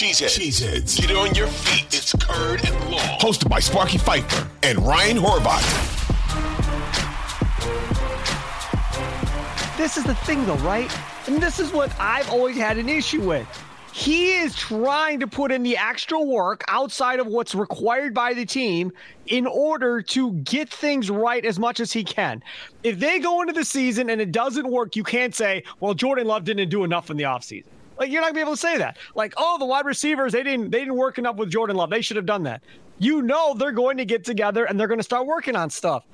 Cheeseheads. Cheeseheads. Get on your feet. It's Curd and Long. Hosted by Sparky Fifer and Ryan Horvat. This is the thing, though, right? And this is what I've always had an issue with. He is trying to put in the extra work outside of what's required by the team in order to get things right as much as he can. If they go into the season and it doesn't work, you can't say, well, Jordan Love didn't do enough in the offseason. Like you're not gonna be able to say that. Like, oh, the wide receivers, they didn't they didn't work enough with Jordan Love. They should have done that. You know they're going to get together and they're to start working on stuff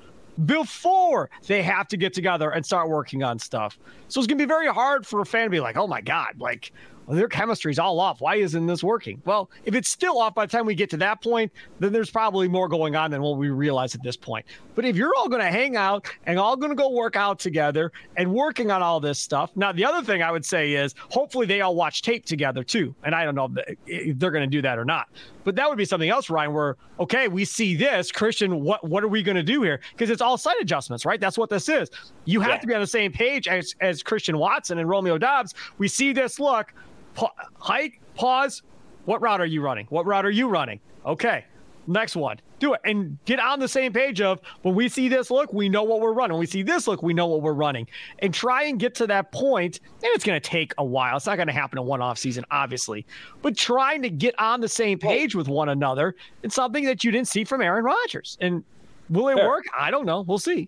before they have to get together and start working on stuff. So it's to be very hard for a fan to be like, oh my God, like well, their chemistry's all off. Why isn't this working? Well, if it's still off by the time we get to that point, then there's probably more going on than what we realize at this point. But if you're all going to hang out and all going to go work out together and working on all this stuff, now the other thing I would say is hopefully they all watch tape together too. And I don't know if they're going to do that or not. But that would be something else, Ryan, where, okay, we see this. Christian, what, what are we going to do here? Because it's all site adjustments, right? That's what this is. You have yeah. to be on the same page as, as Christian Watson and Romeo Doubs. We see this look pa- hike, pause. What route are you running? What route are you running? Okay. Next one. Do it and get on the same page of when we see this look, we know what we're running. When we see this look, we know what we're running. And try and get to that point. And it's going to take a while. It's not going to happen in one off season, obviously. But trying to get on the same page with one another, it's something that you didn't see from Aaron Rodgers. And will it Fair. work? I don't know. We'll see.